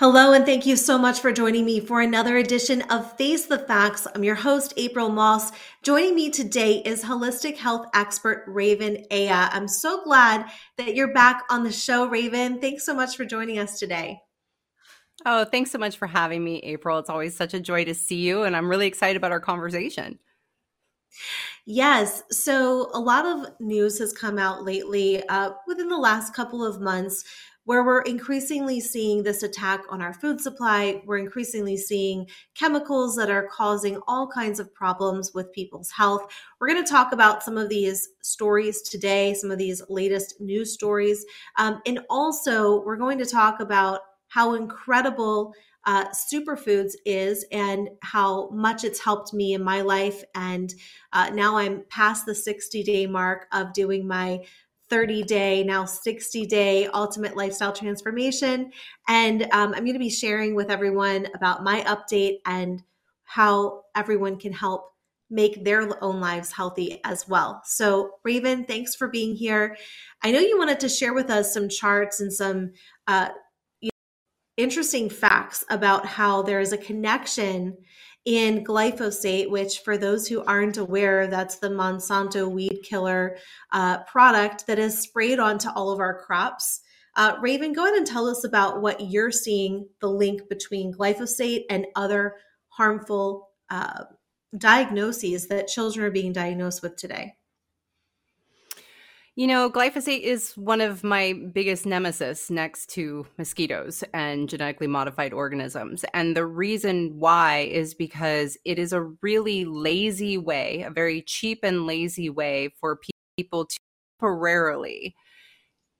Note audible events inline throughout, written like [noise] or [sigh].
Hello, and thank you so much for joining me for another edition of Face the Facts. I'm your host, April Moss. Joining me today is holistic health expert Raven Aya. I'm so glad that you're back on the show, Raven. Thanks so much for joining us today. Oh, thanks so much for having me, April. It's always such a joy to see you, and I'm really excited about our conversation. Yes. So, a lot of news has come out lately uh, within the last couple of months where we're increasingly seeing this attack on our food supply. We're increasingly seeing chemicals that are causing all kinds of problems with people's health. We're going to talk about some of these stories today, some of these latest news stories. Um, and also, we're going to talk about how incredible uh, superfoods is and how much it's helped me in my life. And uh, now I'm past the 60 day mark of doing my 30 day, now 60 day ultimate lifestyle transformation. And um, I'm going to be sharing with everyone about my update and how everyone can help make their own lives healthy as well. So, Raven, thanks for being here. I know you wanted to share with us some charts and some uh, you know, interesting facts about how there is a connection in glyphosate, which, for those who aren't aware, that's the Monsanto weed killer uh, product that is sprayed onto all of our crops. Uh, Raven, go ahead and tell us about what you're seeing the link between glyphosate and other harmful uh, diagnoses that children are being diagnosed with today. You know, glyphosate is one of my biggest nemesis next to mosquitoes and genetically modified organisms. And the reason why is because it is a really lazy way, a very cheap and lazy way for people to temporarily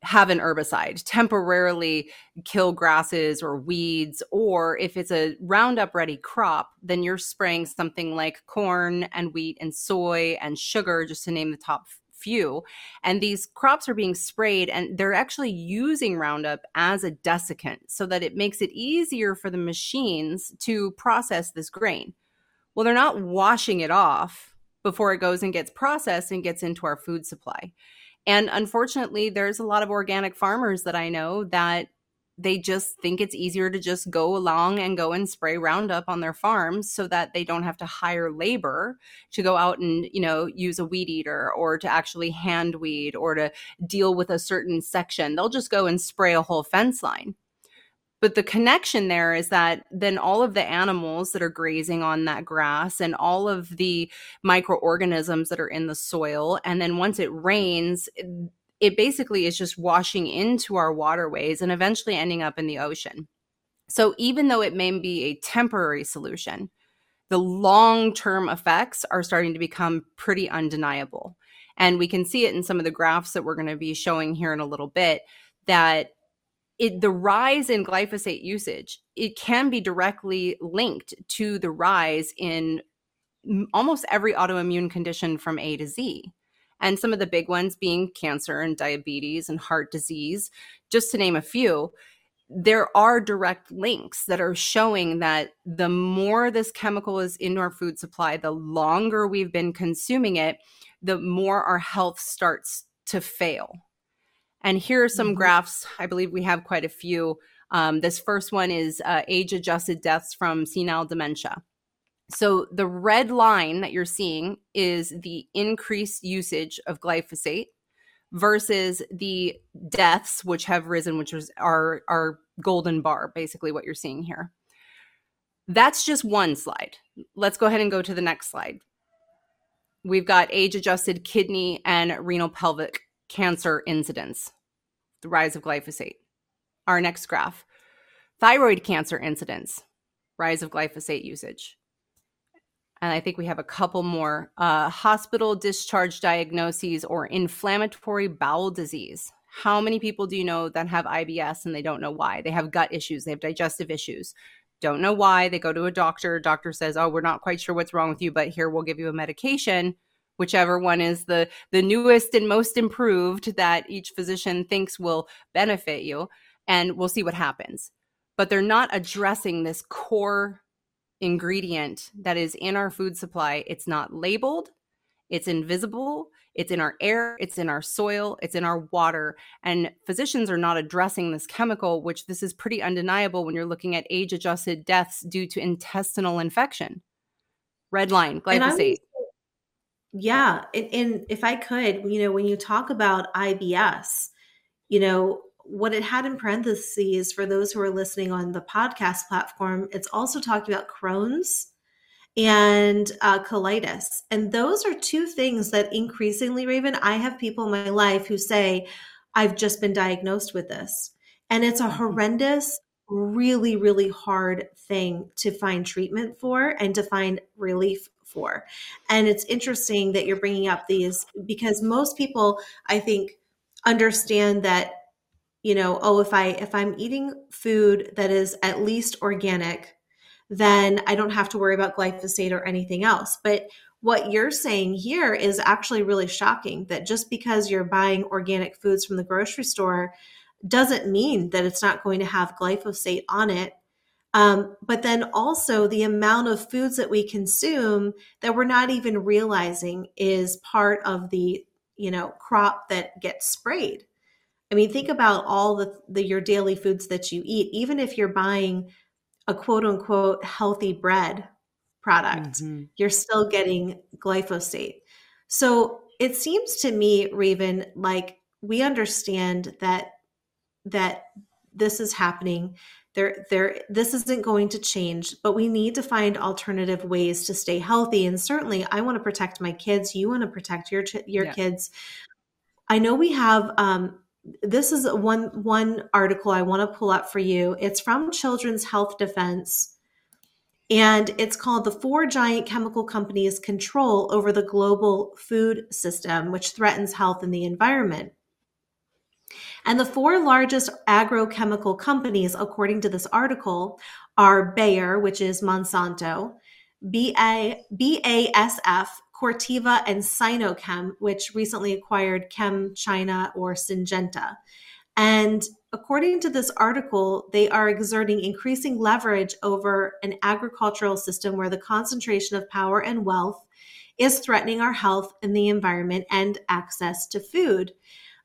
have an herbicide, temporarily kill grasses or weeds, or if it's a Roundup ready crop, then you're spraying something like corn and wheat and soy and sugar, just to name the top few. And these crops are being sprayed and they're actually using Roundup as a desiccant so that it makes it easier for the machines to process this grain. Well, they're not washing it off before it goes and gets processed and gets into our food supply. And unfortunately, there's a lot of organic farmers that I know that they just think it's easier to just go along and go and spray Roundup on their farms so that they don't have to hire labor to go out and, you know, use a weed eater or to actually hand weed or to deal with a certain section. They'll just go and spray a whole fence line. But the connection there is that then all of the animals that are grazing on that grass and all of the microorganisms that are in the soil, and then once it rains, it basically is just washing into our waterways and eventually ending up in the ocean. So even though it may be a temporary solution, the long term effects are starting to become pretty undeniable. And we can see it in some of the graphs that we're going to be showing here in a little bit that it, the rise in glyphosate usage it can be directly linked to the rise in almost every autoimmune condition from A to Z and some of the big ones being cancer and diabetes and heart disease, just to name a few. There are direct links that are showing that the more this chemical is in our food supply, the longer we've been consuming it, the more our health starts to fail. And here are some mm-hmm. graphs. I believe we have quite a few. Um, this first one is uh, age adjusted deaths from senile dementia. So the red line that you're seeing is the increased usage of glyphosate versus the deaths which have risen which is our our golden bar basically what you're seeing here. That's just one slide. Let's go ahead and go to the next slide. We've got age adjusted kidney and renal pelvic cancer incidence, the rise of glyphosate. Our next graph thyroid cancer incidence, rise of glyphosate usage and I think we have a couple more uh, hospital discharge diagnoses or inflammatory bowel disease. How many people do you know that have IBS and they don't know why? They have gut issues, they have digestive issues, don't know why. They go to a doctor, doctor says, "Oh, we're not quite sure what's wrong with you, but here we'll give you a medication." Whichever one is the the newest and most improved that each physician thinks will benefit you, and we'll see what happens. But they're not addressing this core ingredient that is in our food supply. It's not labeled, it's invisible, It's in our air, it's in our soil, it's in our water. And physicians are not addressing this chemical, which this is pretty undeniable when you're looking at age adjusted deaths due to intestinal infection. Red line, glyphosate. Yeah. And, and if I could, you know, when you talk about IBS, you know, what it had in parentheses for those who are listening on the podcast platform, it's also talking about Crohn's and uh, colitis. And those are two things that increasingly, Raven, I have people in my life who say, I've just been diagnosed with this. And it's a mm-hmm. horrendous, really, really hard thing to find treatment for and to find relief for. And it's interesting that you're bringing up these because most people, I think, understand that you know oh if i if i'm eating food that is at least organic then I don't have to worry about glyphosate or anything else. But what you're saying here is actually really shocking that just because you're buying organic foods from the grocery store doesn't mean that it's not going to have glyphosate on it. Um, but then also the amount of foods that we consume that we're not even realizing is part of the you know crop that gets sprayed. I mean, think about all the, the your daily foods that you eat. Even if you're buying a quote unquote healthy bread product, mm-hmm. you're still getting glyphosate. So it seems to me, Raven, like we understand that that this is happening. There, there, this isn't going to change, but we need to find alternative ways to stay healthy. And certainly, I want to protect my kids. You want to protect your your yeah. kids. I know we have um, this is one one article I want to pull up for you. It's from Children's Health Defense and it's called The Four Giant Chemical Companies Control Over the Global Food System, which threatens health and the environment. And the four largest agrochemical companies, according to this article, are Bayer, which is Monsanto, BA, BASF, Corteva and Sinochem, which recently acquired Chem China or Syngenta. And according to this article, they are exerting increasing leverage over an agricultural system where the concentration of power and wealth is threatening our health and the environment and access to food.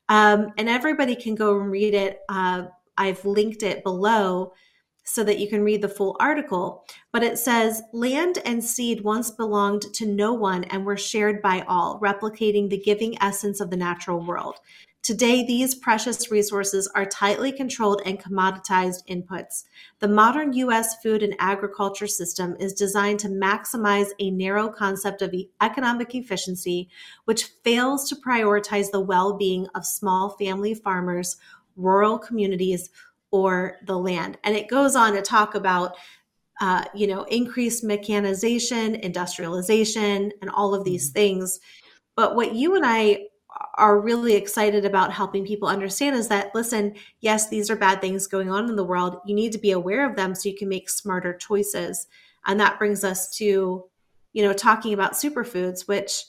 Um, and everybody can go and read it. Uh, I've linked it below so that you can read the full article. But it says land and seed once belonged to no one and were shared by all, replicating the giving essence of the natural world. Today, these precious resources are tightly controlled and commoditized inputs. The modern U.S. food and agriculture system is designed to maximize a narrow concept of economic efficiency, which fails to prioritize the well being of small family farmers, rural communities, or the land. And it goes on to talk about, uh, you know, increased mechanization, industrialization, and all of these mm-hmm. things. But what you and I are really excited about helping people understand is that listen, yes, these are bad things going on in the world. You need to be aware of them so you can make smarter choices. And that brings us to, you know, talking about superfoods, which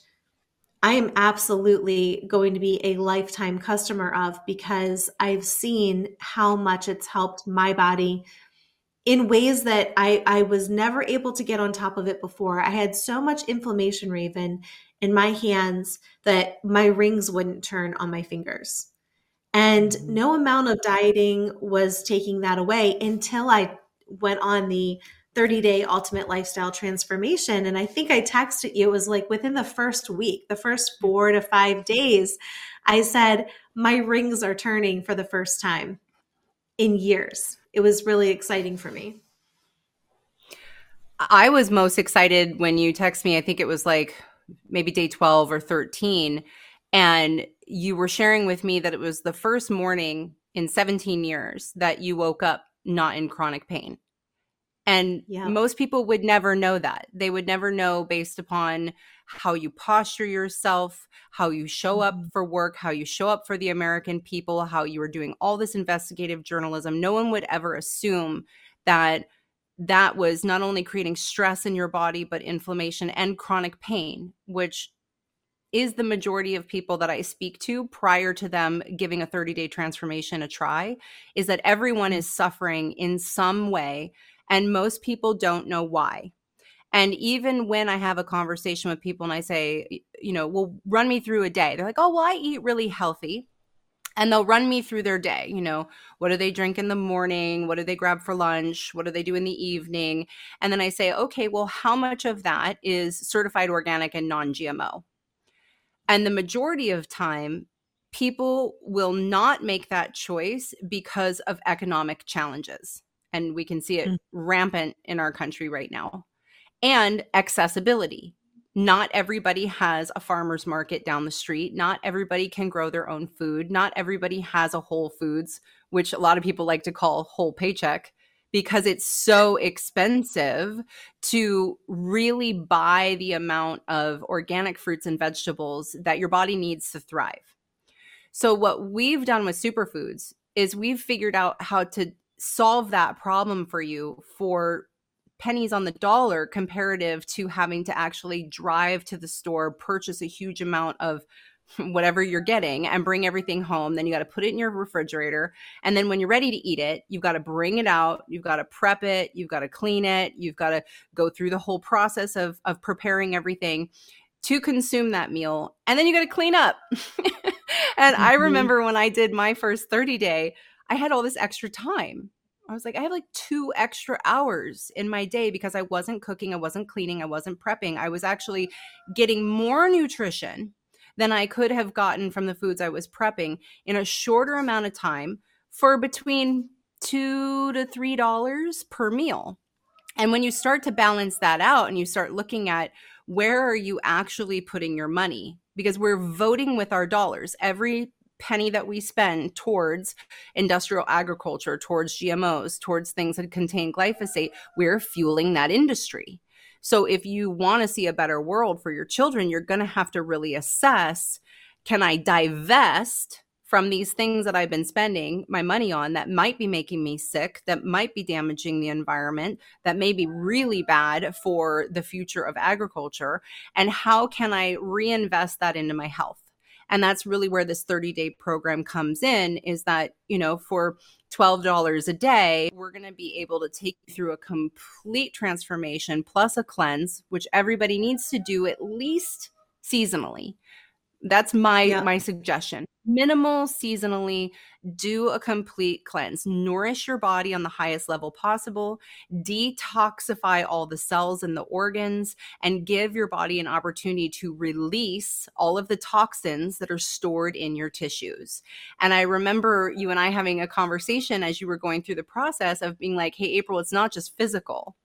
I am absolutely going to be a lifetime customer of because I've seen how much it's helped my body in ways that I, I was never able to get on top of it before. I had so much inflammation, Raven, in my hands that my rings wouldn't turn on my fingers. And mm-hmm. no amount of dieting was taking that away until I went on the 30 day ultimate lifestyle transformation. And I think I texted you, it was like within the first week, the first mm-hmm. four to five days, I said, My rings are turning for the first time in years. It was really exciting for me. I was most excited when you text me. I think it was like maybe day 12 or 13. And you were sharing with me that it was the first morning in 17 years that you woke up not in chronic pain. And yeah. most people would never know that. They would never know based upon how you posture yourself, how you show up mm-hmm. for work, how you show up for the American people, how you are doing all this investigative journalism. No one would ever assume that that was not only creating stress in your body, but inflammation and chronic pain, which is the majority of people that I speak to prior to them giving a 30 day transformation a try, is that everyone mm-hmm. is suffering in some way and most people don't know why. And even when I have a conversation with people and I say, you know, well, run me through a day, they're like, oh, well, I eat really healthy. And they'll run me through their day. You know, what do they drink in the morning? What do they grab for lunch? What do they do in the evening? And then I say, okay, well, how much of that is certified organic and non GMO? And the majority of time, people will not make that choice because of economic challenges. And we can see it mm. rampant in our country right now. And accessibility. Not everybody has a farmer's market down the street. Not everybody can grow their own food. Not everybody has a Whole Foods, which a lot of people like to call whole paycheck because it's so expensive to really buy the amount of organic fruits and vegetables that your body needs to thrive. So, what we've done with superfoods is we've figured out how to solve that problem for you for pennies on the dollar comparative to having to actually drive to the store, purchase a huge amount of [laughs] whatever you're getting and bring everything home. Then you got to put it in your refrigerator. And then when you're ready to eat it, you've got to bring it out. You've got to prep it. You've got to clean it. You've got to go through the whole process of, of preparing everything to consume that meal. And then you got to clean up. [laughs] and mm-hmm. I remember when I did my first 30 day, I had all this extra time. I was like, I have like two extra hours in my day because I wasn't cooking, I wasn't cleaning, I wasn't prepping. I was actually getting more nutrition than I could have gotten from the foods I was prepping in a shorter amount of time for between two to three dollars per meal. And when you start to balance that out and you start looking at where are you actually putting your money? Because we're voting with our dollars. Every penny that we spend towards industrial agriculture, towards GMOs, towards things that contain glyphosate, we're fueling that industry. So if you want to see a better world for your children, you're going to have to really assess can I divest from these things that I've been spending my money on that might be making me sick, that might be damaging the environment, that may be really bad for the future of agriculture? And how can I reinvest that into my health? And that's really where this 30 day program comes in is that, you know, for $12 a day, we're going to be able to take you through a complete transformation plus a cleanse, which everybody needs to do at least seasonally. That's my yeah. my suggestion. Minimal seasonally, do a complete cleanse. Nourish your body on the highest level possible. Detoxify all the cells and the organs and give your body an opportunity to release all of the toxins that are stored in your tissues. And I remember you and I having a conversation as you were going through the process of being like, "Hey April, it's not just physical.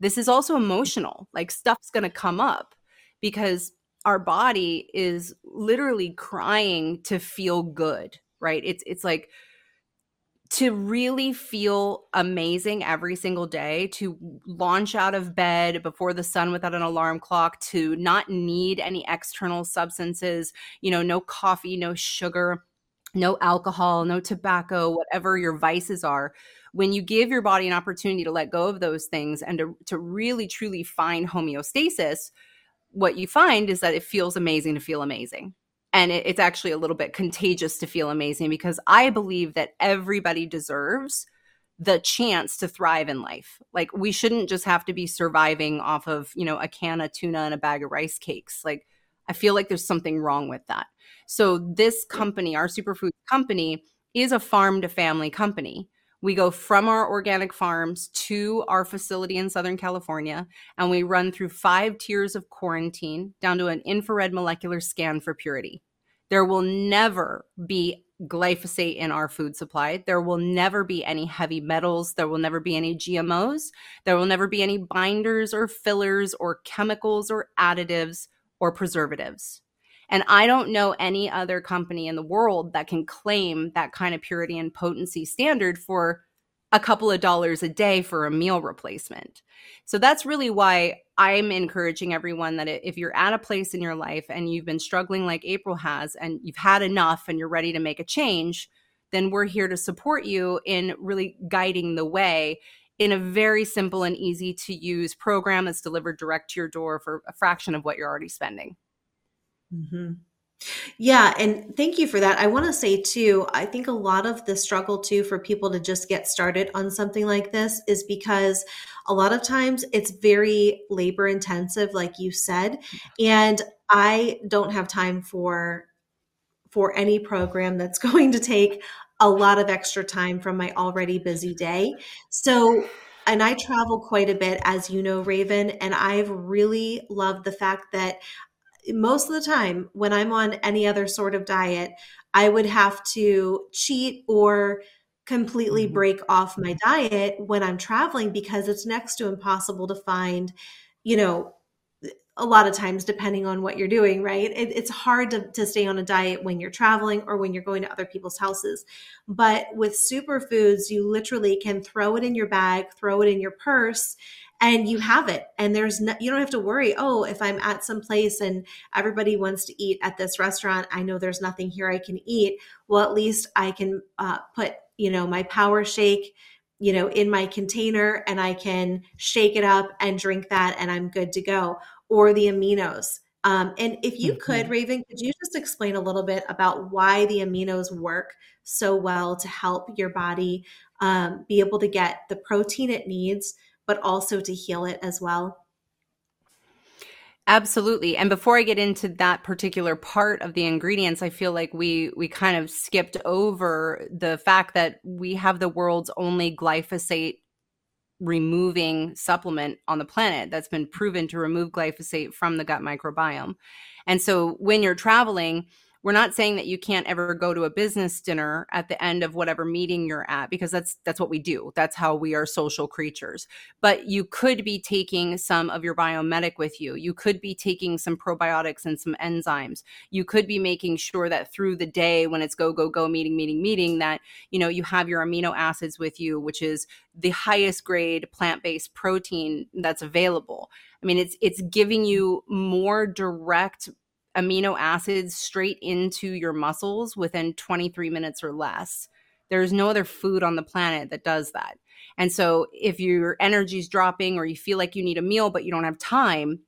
This is also emotional. Like stuff's going to come up." Because our body is literally crying to feel good, right? It's it's like to really feel amazing every single day, to launch out of bed before the sun without an alarm clock, to not need any external substances, you know, no coffee, no sugar, no alcohol, no tobacco, whatever your vices are. When you give your body an opportunity to let go of those things and to, to really truly find homeostasis, what you find is that it feels amazing to feel amazing. And it, it's actually a little bit contagious to feel amazing because I believe that everybody deserves the chance to thrive in life. Like we shouldn't just have to be surviving off of, you know, a can of tuna and a bag of rice cakes. Like I feel like there's something wrong with that. So this company, our superfood company, is a farm to family company. We go from our organic farms to our facility in Southern California, and we run through five tiers of quarantine down to an infrared molecular scan for purity. There will never be glyphosate in our food supply. There will never be any heavy metals. There will never be any GMOs. There will never be any binders or fillers or chemicals or additives or preservatives. And I don't know any other company in the world that can claim that kind of purity and potency standard for a couple of dollars a day for a meal replacement. So that's really why I'm encouraging everyone that if you're at a place in your life and you've been struggling like April has and you've had enough and you're ready to make a change, then we're here to support you in really guiding the way in a very simple and easy to use program that's delivered direct to your door for a fraction of what you're already spending. Mm-hmm. Yeah, and thank you for that. I want to say too, I think a lot of the struggle too for people to just get started on something like this is because a lot of times it's very labor intensive, like you said, and I don't have time for for any program that's [laughs] going to take a lot of extra time from my already busy day. So and I travel quite a bit, as you know, Raven, and I've really loved the fact that most of the time when I'm on any other sort of diet, I would have to cheat or completely mm-hmm. break off my diet when I'm traveling because it's next to impossible to find, you know, a lot of times depending on what you're doing right it, it's hard to, to stay on a diet when you're traveling or when you're going to other people's houses but with superfoods you literally can throw it in your bag throw it in your purse and you have it and there's no, you don't have to worry oh if i'm at some place and everybody wants to eat at this restaurant i know there's nothing here i can eat well at least i can uh, put you know my power shake you know in my container and i can shake it up and drink that and i'm good to go or the aminos um, and if you could mm-hmm. raven could you just explain a little bit about why the aminos work so well to help your body um, be able to get the protein it needs but also to heal it as well? Absolutely. And before I get into that particular part of the ingredients, I feel like we we kind of skipped over the fact that we have the world's only glyphosate removing supplement on the planet that's been proven to remove glyphosate from the gut microbiome. And so when you're traveling, we're not saying that you can't ever go to a business dinner at the end of whatever meeting you're at because that's that's what we do. That's how we are social creatures. But you could be taking some of your Biome Medic with you. You could be taking some probiotics and some enzymes. You could be making sure that through the day when it's go go go meeting meeting meeting that you know you have your amino acids with you which is the highest grade plant-based protein that's available. I mean, it's it's giving you more direct amino acids straight into your muscles within 23 minutes or less. There's no other food on the planet that does that. And so if your energy's dropping or you feel like you need a meal but you don't have time,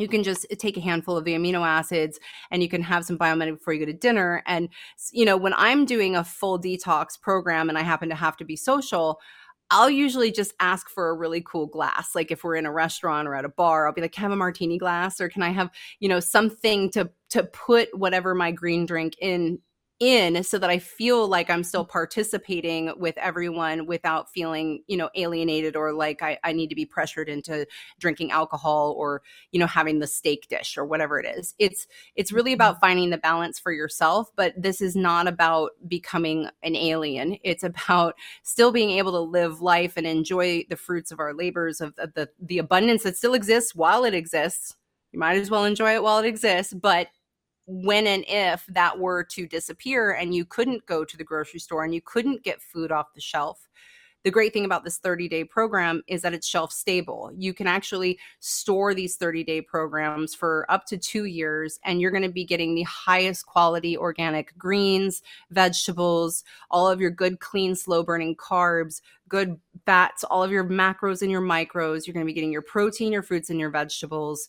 you can just take a handful of the amino acids and you can have some Biome Medic before you go to dinner and you know when i'm doing a full detox program and i happen to have to be social I'll usually just ask for a really cool glass. Like if we're in a restaurant or at a bar, I'll be like, can I have a martini glass or can I have, you know, something to to put whatever my green drink in in so that I feel like I'm still participating with everyone without feeling, you know, alienated or like I, I need to be pressured into drinking alcohol or, you know, having the steak dish or whatever it is. It's it's really about mm-hmm. finding the balance for yourself, but this is not about becoming an alien. It's about still being able to live life and enjoy the fruits of our labors of, of the the abundance that still exists while it exists. You might as well enjoy it while it exists, but when and if that were to disappear and you couldn't go to the grocery store and you couldn't get food off the shelf the great thing about this 30 day program is that it's shelf stable. You can actually store these 30 day programs for up to two years, and you're going to be getting the highest quality organic greens, vegetables, all of your good, clean, slow burning carbs, good fats, all of your macros and your micros. You're going to be getting your protein, your fruits, and your vegetables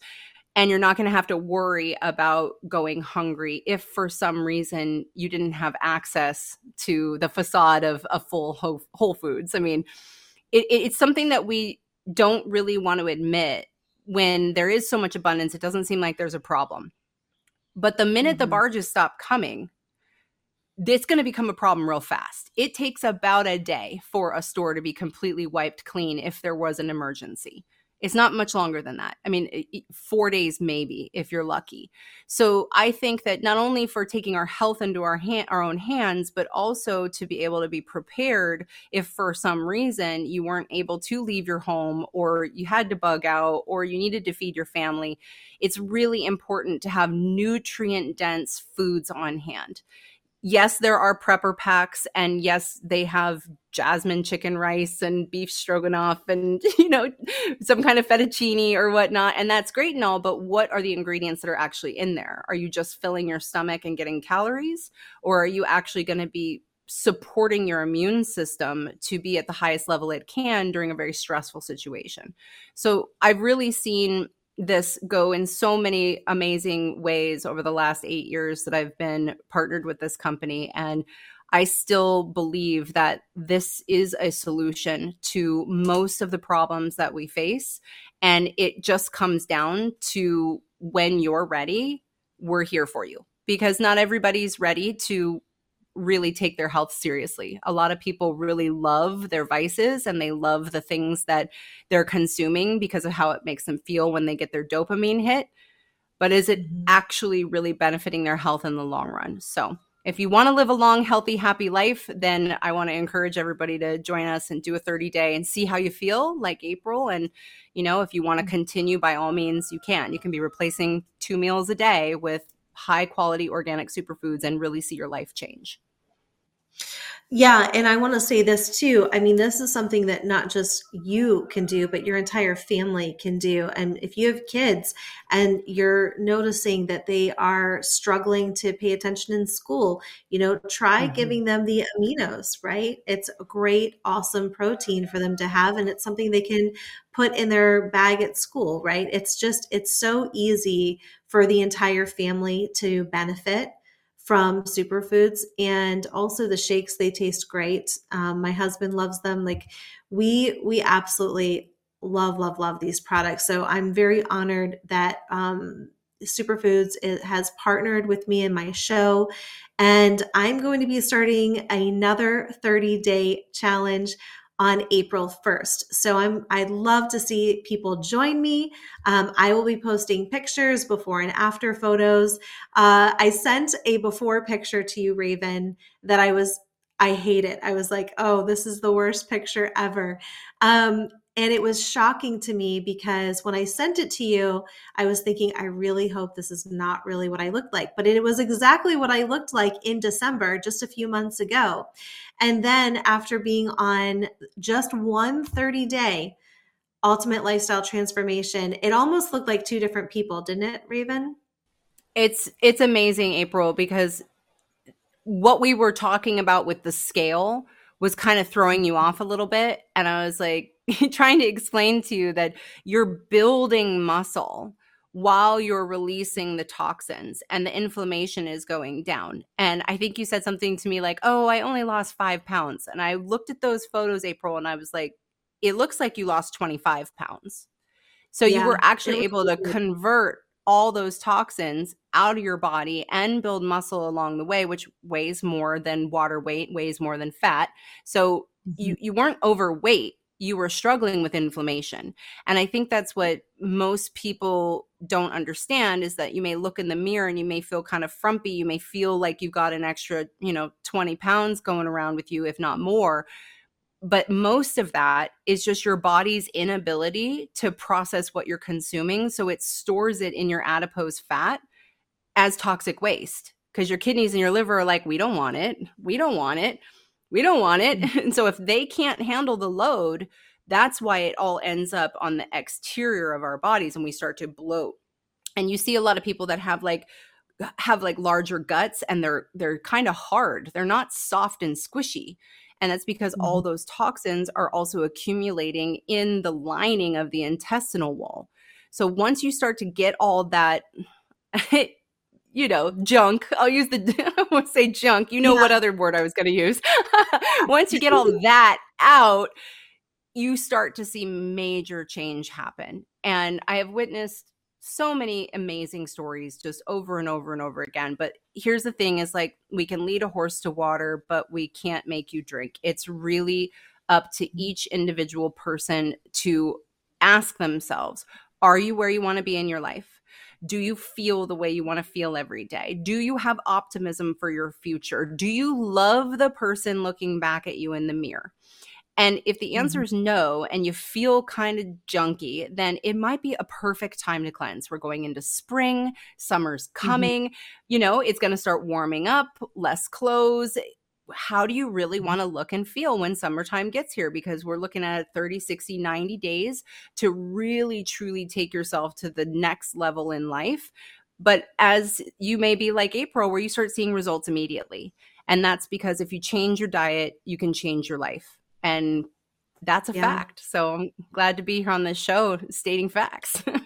and you're not going to have to worry about going hungry if for some reason you didn't have access to the facade of a full whole foods i mean it, it's something that we don't really want to admit when there is so much abundance it doesn't seem like there's a problem but the minute mm-hmm. the barges stop coming it's going to become a problem real fast. It takes about a day for a store to be completely wiped clean if there was an emergency. It's not much longer than that. I mean, four days maybe if you're lucky. So I think that not only for taking our health into our hand, our own hands, but also to be able to be prepared if for some reason you weren't able to leave your home or you had to bug out or you needed to feed your family. It's really important to have nutrient dense foods on hand yes, there are prepper packs, and yes, they have jasmine chicken rice and beef stroganoff and [laughs] you know some kind of fettuccine or whatnot and that's great and all but what are the ingredients that are actually in there? Are you just filling your stomach and getting calories or are you actually going to be supporting your immune system to be at the highest level it can during a very stressful situation? So i've really seen this go in so many amazing ways over the last eight years that I've been partnered with this company. And I still believe that this is a solution to most of the problems that we face. And it just comes down to when you're ready, we're here for you because not everybody's ready to really take their health seriously. A lot of people really love their vices and they love the things that they're consuming because of how it makes them feel when they get their dopamine hit. But is it mm-hmm. actually really benefiting their health in the long run? So, if you want to live a long, healthy, happy life, then I want to encourage everybody to join us and do a 30 day and see how you feel, like April. And, you know, if you want to mm-hmm. continue, by all means, you can. You can be replacing two meals a day with high quality organic superfoods and really see your life change. Yeah, and I want to say this too. I mean, this is something that not just you can do, but your entire family can do. And if you have kids and you're noticing that they are struggling to pay attention in school, you know, try mm-hmm. giving them the aminos, right? It's a great, awesome protein for them to have, and it's something they can put in their bag at school, right? It's just, it's so easy for the entire family to benefit from superfoods. And also the shakes they taste great. Um, my husband loves them. Like we we absolutely love love love these products. So i'm very honored that um, superfoods has partnered with me in my show. And i'm going to be starting another 30 day challenge on April 1st. So I'm I'd love to see people join me. Um, I will be posting pictures, before and after photos. Uh, I sent a before picture to you, Raven, that I was I hate it. I was like, oh, this is the worst picture ever. Um, and it was shocking to me because when I sent it to you, I was thinking, I really hope this is not really what I looked like. But it was exactly what I looked like in December, just a few months ago. And then after being on just one 30 day ultimate lifestyle transformation, it almost looked like two different people, didn't it, Raven? It's it's amazing, April, because what we were talking about with the scale was kind of throwing you off a little bit. And I was like, [laughs] trying to explain to you that you're building muscle while you're releasing the toxins and the inflammation is going down. And I think you said something to me like, oh, I only lost five pounds. And I looked at those photos, April, and I was like, it looks like you lost 25 pounds. So yeah, you were actually able to convert all those toxins out of your body and build muscle along the way, which weighs more than water weight, weighs more than fat. So mm-hmm. you, you weren't overweight you were struggling with inflammation. And I think that's what most people don't understand is that you may look in the mirror and you may feel kind of frumpy. You may feel like you've got an extra, you know, 20 pounds going around with you, if not more. But most of that is just your body's inability to process what you're consuming. So it stores it in your adipose fat as toxic waste because your kidneys and your liver are like, we don't want it. We don't want it we don't want it. Mm. And [laughs] so if they can't handle the load, that's why it all ends up on the exterior of our bodies and we start to bloat. And you see a lot of people that have like have like larger guts and they're they're kind of hard. They're not soft and squishy. And that's because mm-hmm. all those toxins are also accumulating in the lining of the intestinal wall. So once you start to get all that [laughs] you know, junk. I'll use the, [laughs] I won't say junk. You know yeah. what other word I was going to use. [laughs] Once you get all [laughs] that out, you start to see major change happen. And I have witnessed so many amazing stories just over and over and over again. But here's the thing is like we can lead a horse to water, but we can't make you drink. It's really up to mm-hmm. each individual person to ask themselves, are you where you want to be in your life? Do you feel the way you want to feel every day? Do you have optimism for your future? Do you love the person looking back at you in the mirror? And if the answer mm-hmm. is no, and you feel kind of junky, then it might be a perfect time to cleanse. We're going into spring, summer's mm-hmm. coming, mm-hmm. you know, it's going to start warming up, less clothes how do you really mm-hmm. want to look and feel when summertime gets here? Because we're looking at 30, 60, 90 days to really truly take yourself to the next level in life. But as you may be like April, where you start seeing results immediately. And that's because if you change your diet, you can change your life. And that's a yeah. fact. So I'm glad to be here on this show stating facts. [laughs]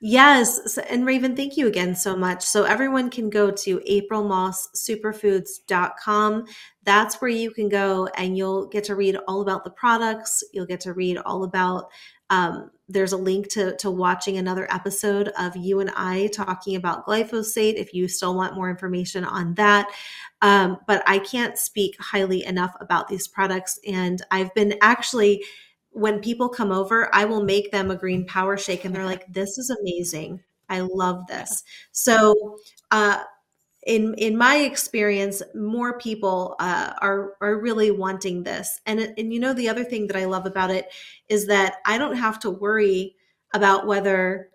Yes. And Raven, thank you again so much. So everyone can go to aprilmosssuperfoods.com. That's where you can go and you'll get to read all about the products. You'll get to read all about um, there's a link to, to watching another episode of you and I talking about glyphosate if you still want more information on that. Um, but I can't speak highly enough about these products. And I've been actually when people come over, I will make them a green power shake and they're like, this is amazing. I love this. So, uh, in in my experience, more people uh, are are really wanting this. And and you know the other thing that I love about it is that I don't have to worry about whether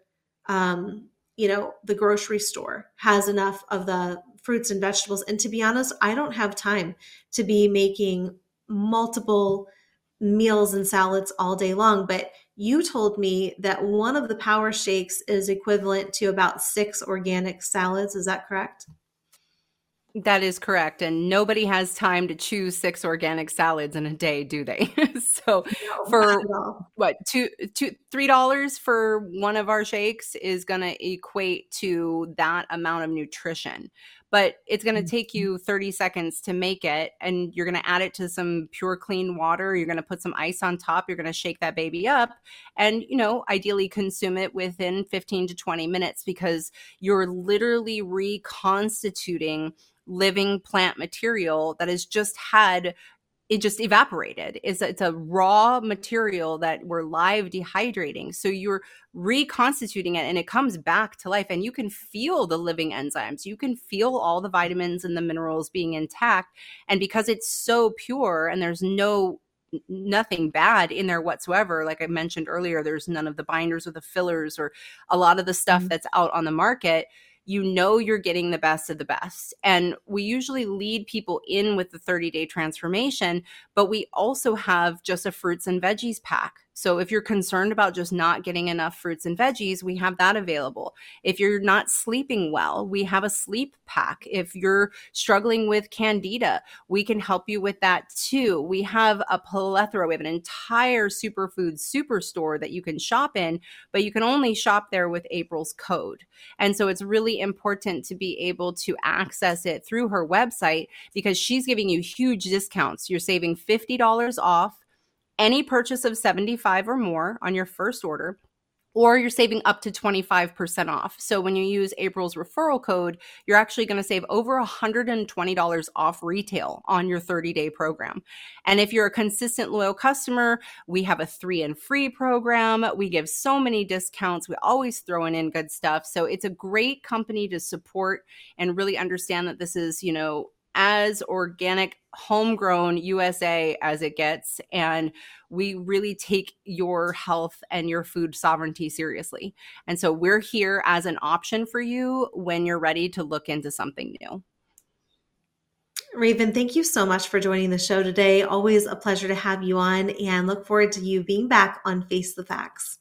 um, you know the grocery store has enough of the fruits and vegetables. And to be honest, I don't have time to be making multiple meals and salads all day long. But you told me that one of the power shakes is equivalent to about six organic salads. Is that correct? That is correct. And nobody has time to choose six organic salads in a day, do they? [laughs] so no, for what two two three dollars for one of our shakes is gonna equate to that amount of nutrition but it's going to take mm-hmm. you 30 seconds to make it and you're going to add it to some pure clean water you're going to put some ice on top you're going to shake that baby up and you know ideally consume it within 15 to 20 minutes because you're literally reconstituting living plant material that has just had it just evaporated. It's a, it's a raw material that we're live dehydrating. So you're reconstituting it and it comes back to life and you can feel the living enzymes. You can feel all the vitamins and the minerals being intact and because it's so pure and there's no nothing bad in there whatsoever like i mentioned earlier there's none of the binders or the fillers or a lot of the stuff mm-hmm. that's out on the market you know you're getting the best of the best. And we usually lead people in with the 30 day transformation, but we also have just a fruits and veggies pack so if you're concerned about just not getting enough fruits and veggies, we have that available. If you're not sleeping well, we have a sleep pack. If you're struggling with candida, we can help you with that too. We have a plethora, we have an entire superfood superstore that you can shop in, but you can only shop there with April's code. And so it's really important to be able to access it through her website because she's giving you huge discounts. You're saving $50 off any purchase of 75 or more on your first order or you're saving up to 25% off. So when you use April's referral code, you're actually going to save over $120 off retail on your 30-day program. And if you're a consistent loyal customer, we have a 3 and free program. We give so many discounts. We always throwing in good stuff. So it's a great company to support and really understand that this is, you know, as organic, homegrown USA as it gets. And we really take your health and your food sovereignty seriously. And so we're here as an option for you when you're ready to look into something new. Raven, thank you so much for joining the show today. Always a pleasure to have you on and look forward to you being back on Face the Facts.